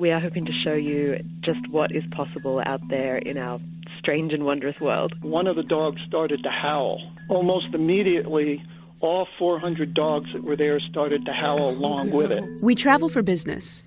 We are hoping to show you just what is possible out there in our strange and wondrous world. One of the dogs started to howl. Almost immediately, all 400 dogs that were there started to howl along with it. We travel for business.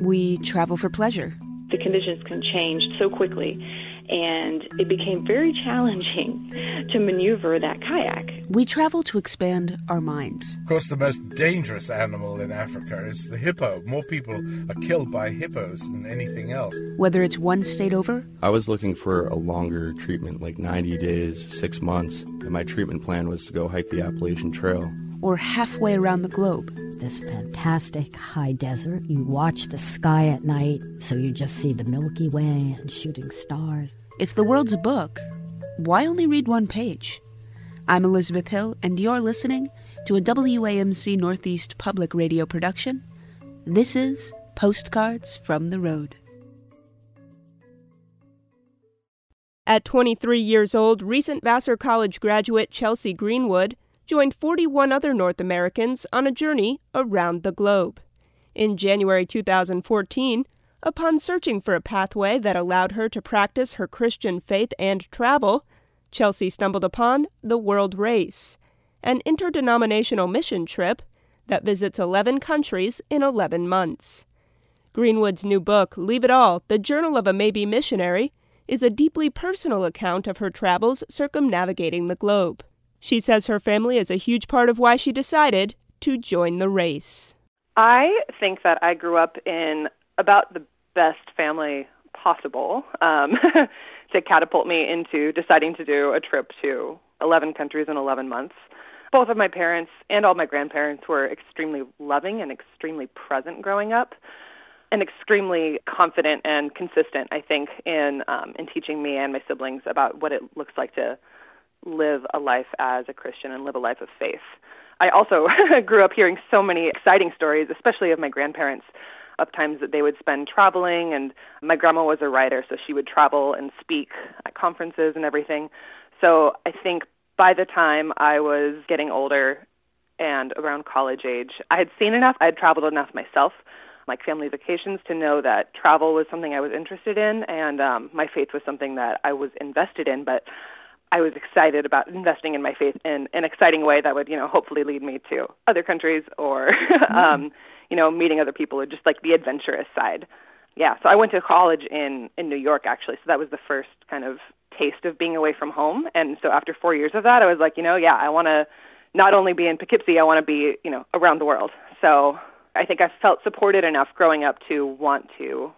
We travel for pleasure. The conditions can change so quickly and it became very challenging to maneuver that kayak. We travel to expand our minds. Of course, the most dangerous animal in Africa is the hippo. More people are killed by hippos than anything else. Whether it's one state over, I was looking for a longer treatment, like 90 days, six months, and my treatment plan was to go hike the Appalachian Trail. Or halfway around the globe this fantastic high desert. You watch the sky at night, so you just see the Milky Way and shooting stars. If the world's a book, why only read one page? I'm Elizabeth Hill, and you're listening to a WAMC Northeast public radio production. This is Postcards from the Road. At 23 years old, recent Vassar College graduate Chelsea Greenwood joined 41 other North Americans on a journey around the globe. In January 2014, upon searching for a pathway that allowed her to practice her Christian faith and travel, Chelsea stumbled upon the World Race, an interdenominational mission trip that visits 11 countries in 11 months. Greenwood's new book, Leave It All The Journal of a Maybe Missionary, is a deeply personal account of her travels circumnavigating the globe. She says her family is a huge part of why she decided to join the race. I think that I grew up in about the best family possible um, to catapult me into deciding to do a trip to 11 countries in 11 months. Both of my parents and all my grandparents were extremely loving and extremely present growing up and extremely confident and consistent, I think, in um, in teaching me and my siblings about what it looks like to live a life as a Christian and live a life of faith. I also grew up hearing so many exciting stories, especially of my grandparents, of times that they would spend traveling. And my grandma was a writer, so she would travel and speak at conferences and everything. So I think by the time I was getting older and around college age, I had seen enough, I had traveled enough myself, like family vacations, to know that travel was something I was interested in, and um, my faith was something that I was invested in. But I was excited about investing in my faith in an exciting way that would, you know, hopefully lead me to other countries or, mm-hmm. um, you know, meeting other people or just like the adventurous side. Yeah, so I went to college in in New York actually, so that was the first kind of taste of being away from home. And so after four years of that, I was like, you know, yeah, I want to not only be in Poughkeepsie, I want to be, you know, around the world. So I think I felt supported enough growing up to want to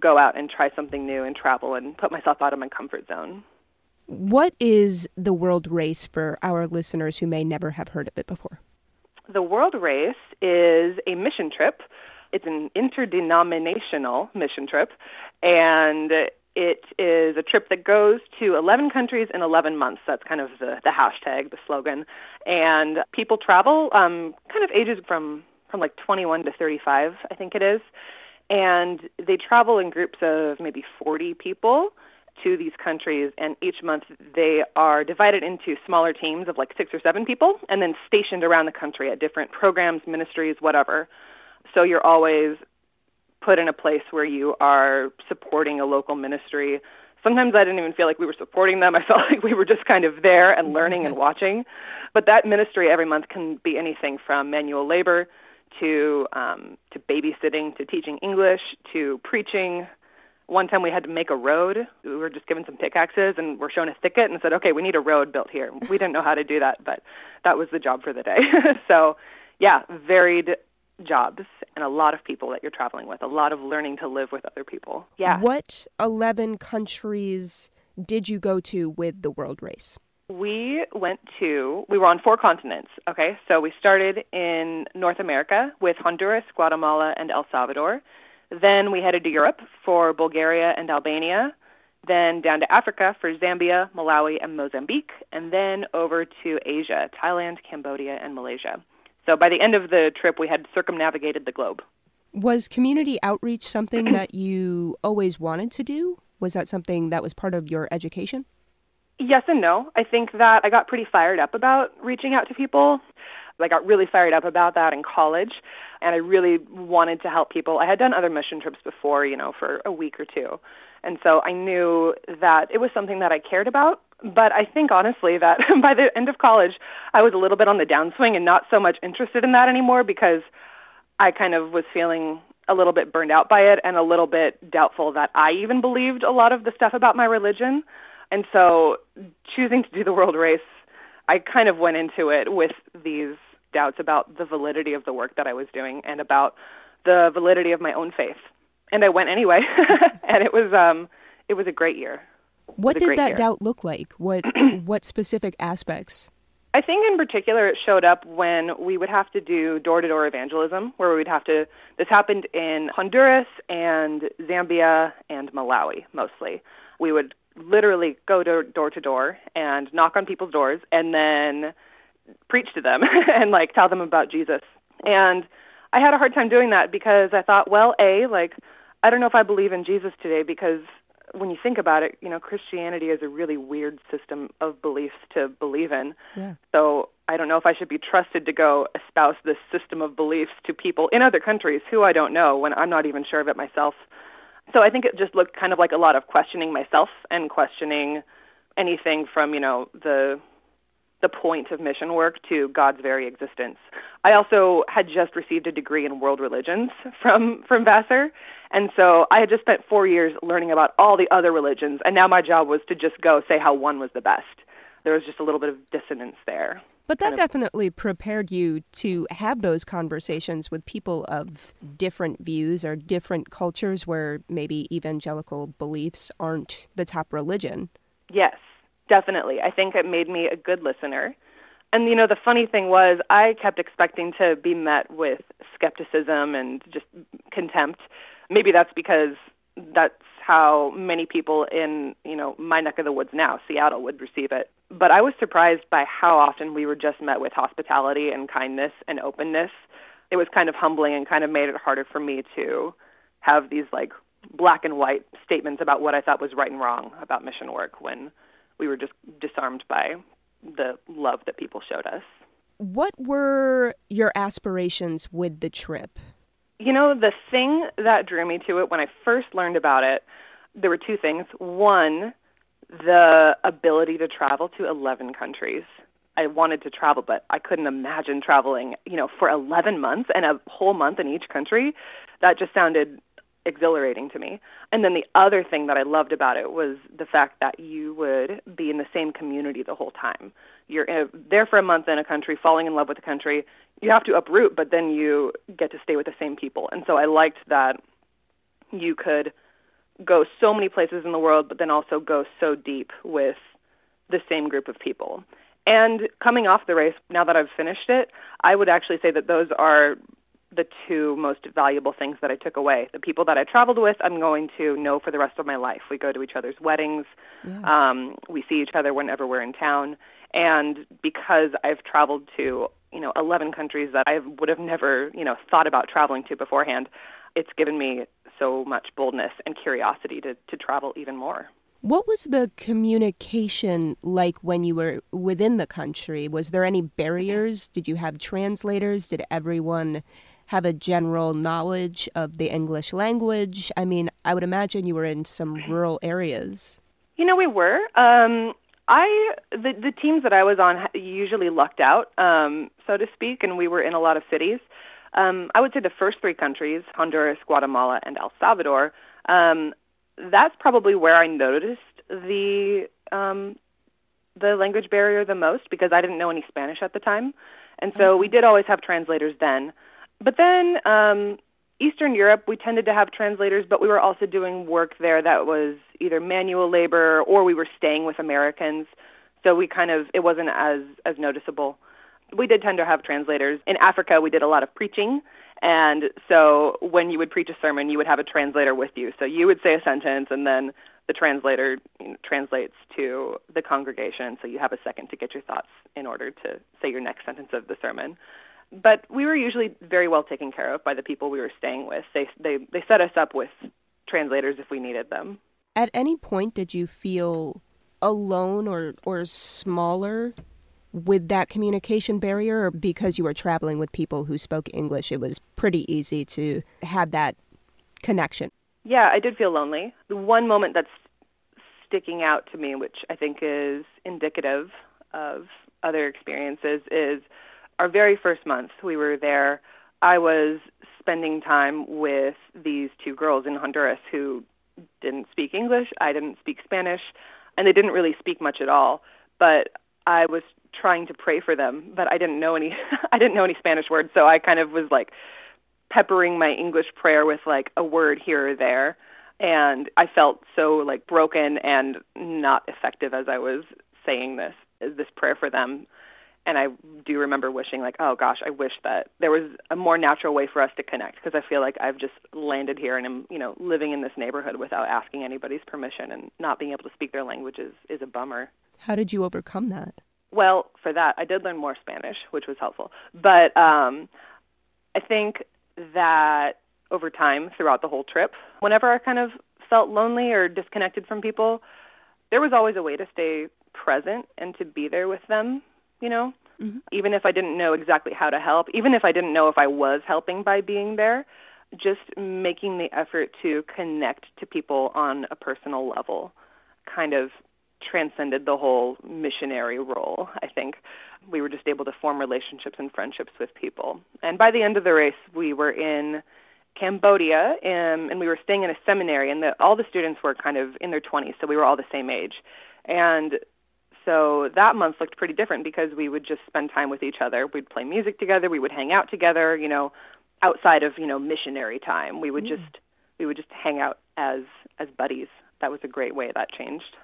go out and try something new and travel and put myself out of my comfort zone. What is the World Race for our listeners who may never have heard of it before? The World Race is a mission trip. It's an interdenominational mission trip, and it is a trip that goes to 11 countries in 11 months. That's kind of the, the hashtag, the slogan. And people travel, um, kind of ages from from like 21 to 35, I think it is. And they travel in groups of maybe 40 people to these countries, and each month they are divided into smaller teams of like six or seven people, and then stationed around the country at different programs, ministries, whatever. So you're always put in a place where you are supporting a local ministry. Sometimes I didn't even feel like we were supporting them. I felt like we were just kind of there and learning and watching. But that ministry every month can be anything from manual labor to um, to babysitting to teaching English to preaching one time we had to make a road. We were just given some pickaxes and we're shown a thicket and said, okay, we need a road built here. We didn't know how to do that, but that was the job for the day. so, yeah, varied jobs and a lot of people that you're traveling with, a lot of learning to live with other people. Yeah. What 11 countries did you go to with the World Race? We went to, we were on four continents, okay? So we started in North America with Honduras, Guatemala, and El Salvador. Then we headed to Europe for Bulgaria and Albania, then down to Africa for Zambia, Malawi, and Mozambique, and then over to Asia, Thailand, Cambodia, and Malaysia. So by the end of the trip, we had circumnavigated the globe. Was community outreach something that you always wanted to do? Was that something that was part of your education? Yes and no. I think that I got pretty fired up about reaching out to people. I got really fired up about that in college and I really wanted to help people. I had done other mission trips before, you know, for a week or two. And so I knew that it was something that I cared about. But I think honestly that by the end of college, I was a little bit on the downswing and not so much interested in that anymore because I kind of was feeling a little bit burned out by it and a little bit doubtful that I even believed a lot of the stuff about my religion. And so choosing to do the world race, I kind of went into it with these doubts about the validity of the work that I was doing and about the validity of my own faith. And I went anyway, and it was um it was a great year. What did that year. doubt look like? What what specific aspects? I think in particular it showed up when we would have to do door to door evangelism, where we would have to. This happened in Honduras and Zambia and Malawi mostly. We would literally go door to door and knock on people's doors and then preach to them and like tell them about Jesus. And I had a hard time doing that because I thought, well, A, like I don't know if I believe in Jesus today because when you think about it, you know, Christianity is a really weird system of beliefs to believe in. Yeah. So I don't know if I should be trusted to go espouse this system of beliefs to people in other countries who I don't know when I'm not even sure of it myself. So I think it just looked kind of like a lot of questioning myself and questioning anything from, you know, the the point of mission work to God's very existence. I also had just received a degree in world religions from from Vassar, and so I had just spent 4 years learning about all the other religions, and now my job was to just go say how one was the best. There was just a little bit of dissonance there. But that Kind of- definitely prepared you to have those conversations with people of different views or different cultures where maybe evangelical beliefs aren't the top religion. Yes, definitely. I think it made me a good listener. And you know, the funny thing was I kept expecting to be met with skepticism and just contempt. Maybe that's because that's how many people in, you know, my neck of the woods now, Seattle would receive it. But I was surprised by how often we were just met with hospitality and kindness and openness. It was kind of humbling and kind of made it harder for me to have these like black and white statements about what I thought was right and wrong about mission work when we were just disarmed by the love that people showed us. What were your aspirations with the trip? You know, the thing that drew me to it when I first learned about it, there were two things. One, the ability to travel to 11 countries. I wanted to travel, but I couldn't imagine traveling, you know, for 11 months and a whole month in each country. That just sounded exhilarating to me. And then the other thing that I loved about it was the fact that you would be in the same community the whole time. You're uh, there for a month in a country, falling in love with the country. You have to uproot, but then you get to stay with the same people. And so I liked that you could go so many places in the world, but then also go so deep with the same group of people. And coming off the race, now that I've finished it, I would actually say that those are the two most valuable things that I took away. The people that I traveled with, I'm going to know for the rest of my life. We go to each other's weddings. Um, we see each other whenever we're in town. And because I've traveled to, you know, 11 countries that I would have never, you know, thought about traveling to beforehand, it's given me so much boldness and curiosity to, to travel even more. What was the communication like when you were within the country? Was there any barriers? Did you have translators? Did everyone have a general knowledge of the English language? I mean, I would imagine you were in some rural areas. You know, we were. Um, I the the teams that I was on usually lucked out, um, so to speak, and we were in a lot of cities. Um, I would say the first three countries, Honduras, Guatemala, and El Salvador, um, that's probably where I noticed the um, the language barrier the most because I didn't know any Spanish at the time, and so we did always have translators then. But then um, Eastern Europe, we tended to have translators, but we were also doing work there that was either manual labor or we were staying with Americans. So we kind of it wasn't as as noticeable. We did tend to have translators. In Africa, we did a lot of preaching. And so when you would preach a sermon, you would have a translator with you. So you would say a sentence and then the translator you know, translates to the congregation. So you have a second to get your thoughts in order to say your next sentence of the sermon but we were usually very well taken care of by the people we were staying with. They they they set us up with translators if we needed them. At any point, did you feel alone or or smaller with that communication barrier, or because you were traveling with people who spoke English, it was pretty easy to have that connection? Yeah, I did feel lonely. The one moment that's sticking out to me, which I think is indicative of other experiences, is our very first month we were there. I was spending time with these two girls in Honduras who didn't speak English, I didn't speak Spanish, and they didn't really speak much at all. But I was trying to pray for them, but I didn't know any I didn't know any Spanish words, so I kind of was like peppering my English prayer with like a word here or there. And I felt so like broken and not effective as I was saying this this prayer for them. And I do remember wishing like, oh gosh, I wish that there was a more natural way for us to connect because I feel like I've just landed here and am, you know, living in this neighborhood without asking anybody's permission and not being able to speak their languages is a bummer. How did you overcome that? Well, for that, I did learn more Spanish, which was helpful. But um, I think that over time, throughout the whole trip, whenever I kind of felt lonely or disconnected from people, there was always a way to stay present and to be there with them, you know? Mm-hmm. Even if I didn't know exactly how to help, even if I didn't know if I was helping by being there, just making the effort to connect to people on a personal level kind of transcended the whole missionary role, I think. We were just able to form relationships and friendships with people. And by the end of the race, we were in Cambodia, and, um, and we were staying in a seminary, and the, all the students were kind of in their 20s, so we were all the same age. And so that month looked pretty different because we would just spend time with each other. We'd play music together, we would hang out together, you know, outside of, you know, missionary time. We would mm. just we would just hang out as as buddies. That was a great way that changed.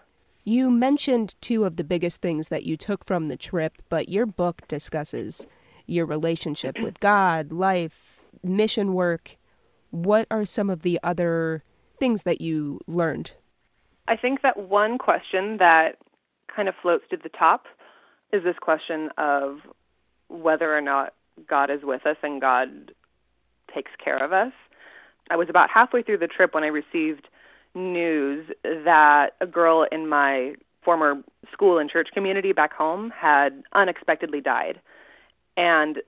You mentioned two of the biggest things that you took from the trip, but your book discusses your relationship with God, life, mission work. What are some of the other things that you learned? I think that one question that kind of floats to the top is this question of whether or not God is with us and God takes care of us. I was about halfway through the trip when I received news that a girl in my former school and church community back home had unexpectedly died. And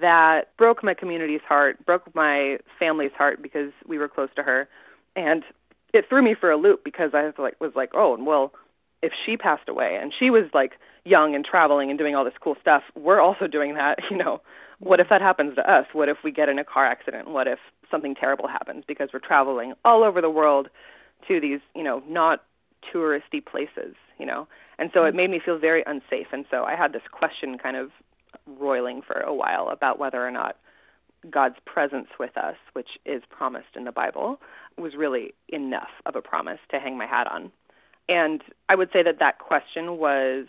that broke my community's heart, broke my family's heart because we were close to her. And it threw me for a loop because I was like was like, "Oh, well, if she passed away and she was like young and traveling and doing all this cool stuff, we're also doing that, you know. What if that happens to us? What if we get in a car accident? What if something terrible happens because we're traveling all over the world to these, you know, not touristy places, you know. And so it mm-hmm. made me feel very unsafe. And so I had this question kind of roiling for a while about whether or not God's presence with us, which is promised in the Bible, was really enough of a promise to hang my hat on. And I would say that that question was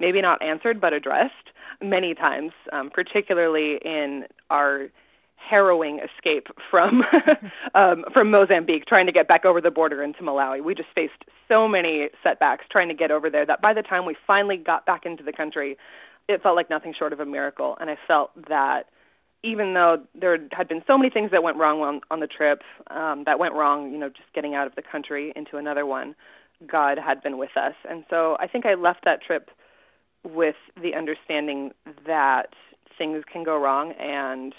maybe not answered but addressed many times, um, particularly in our harrowing escape from um, from Mozambique, trying to get back over the border into Malawi. We just faced so many setbacks trying to get over there that by the time we finally got back into the country, it felt like nothing short of a miracle. And I felt that even though there had been so many things that went wrong on, on the trip, um, that went wrong, you know, just getting out of the country into another one, God had been with us. And so I think I left that trip with the understanding that things can go wrong and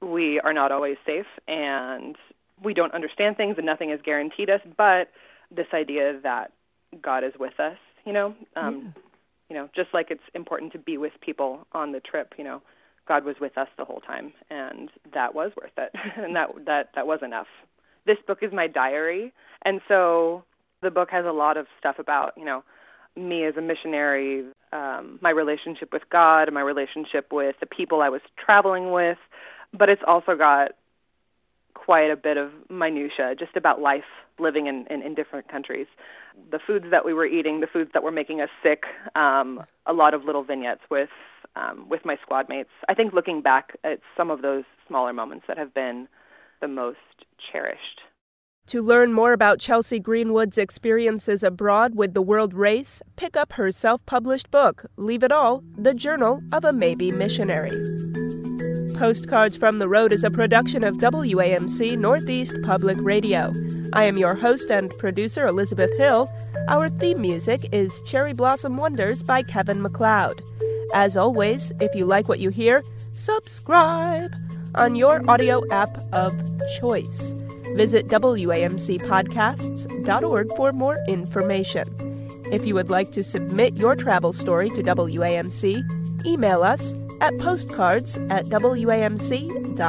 we are not always safe and we don't understand things and nothing is guaranteed us but this idea that god is with us you know um yeah. you know just like it's important to be with people on the trip you know god was with us the whole time and that was worth it and that that that was enough this book is my diary and so the book has a lot of stuff about you know me as a missionary um my relationship with god my relationship with the people i was traveling with but it's also got quite a bit of minutia just about life living in, in, in different countries. The foods that we were eating, the foods that were making us sick, um, a lot of little vignettes with um, with my squad mates. I think looking back at some of those smaller moments that have been the most cherished. To learn more about Chelsea Greenwood's experiences abroad with the World Race, pick up her self published book, Leave It All The Journal of a Maybe Missionary. Postcards from the Road is a production of WAMC Northeast Public Radio. I am your host and producer, Elizabeth Hill. Our theme music is Cherry Blossom Wonders by Kevin MacLeod. As always, if you like what you hear, subscribe on your audio app of choice. Visit WAMCpodcasts.org for more information. If you would like to submit your travel story to WAMC, email us at postcards at WAMC.org.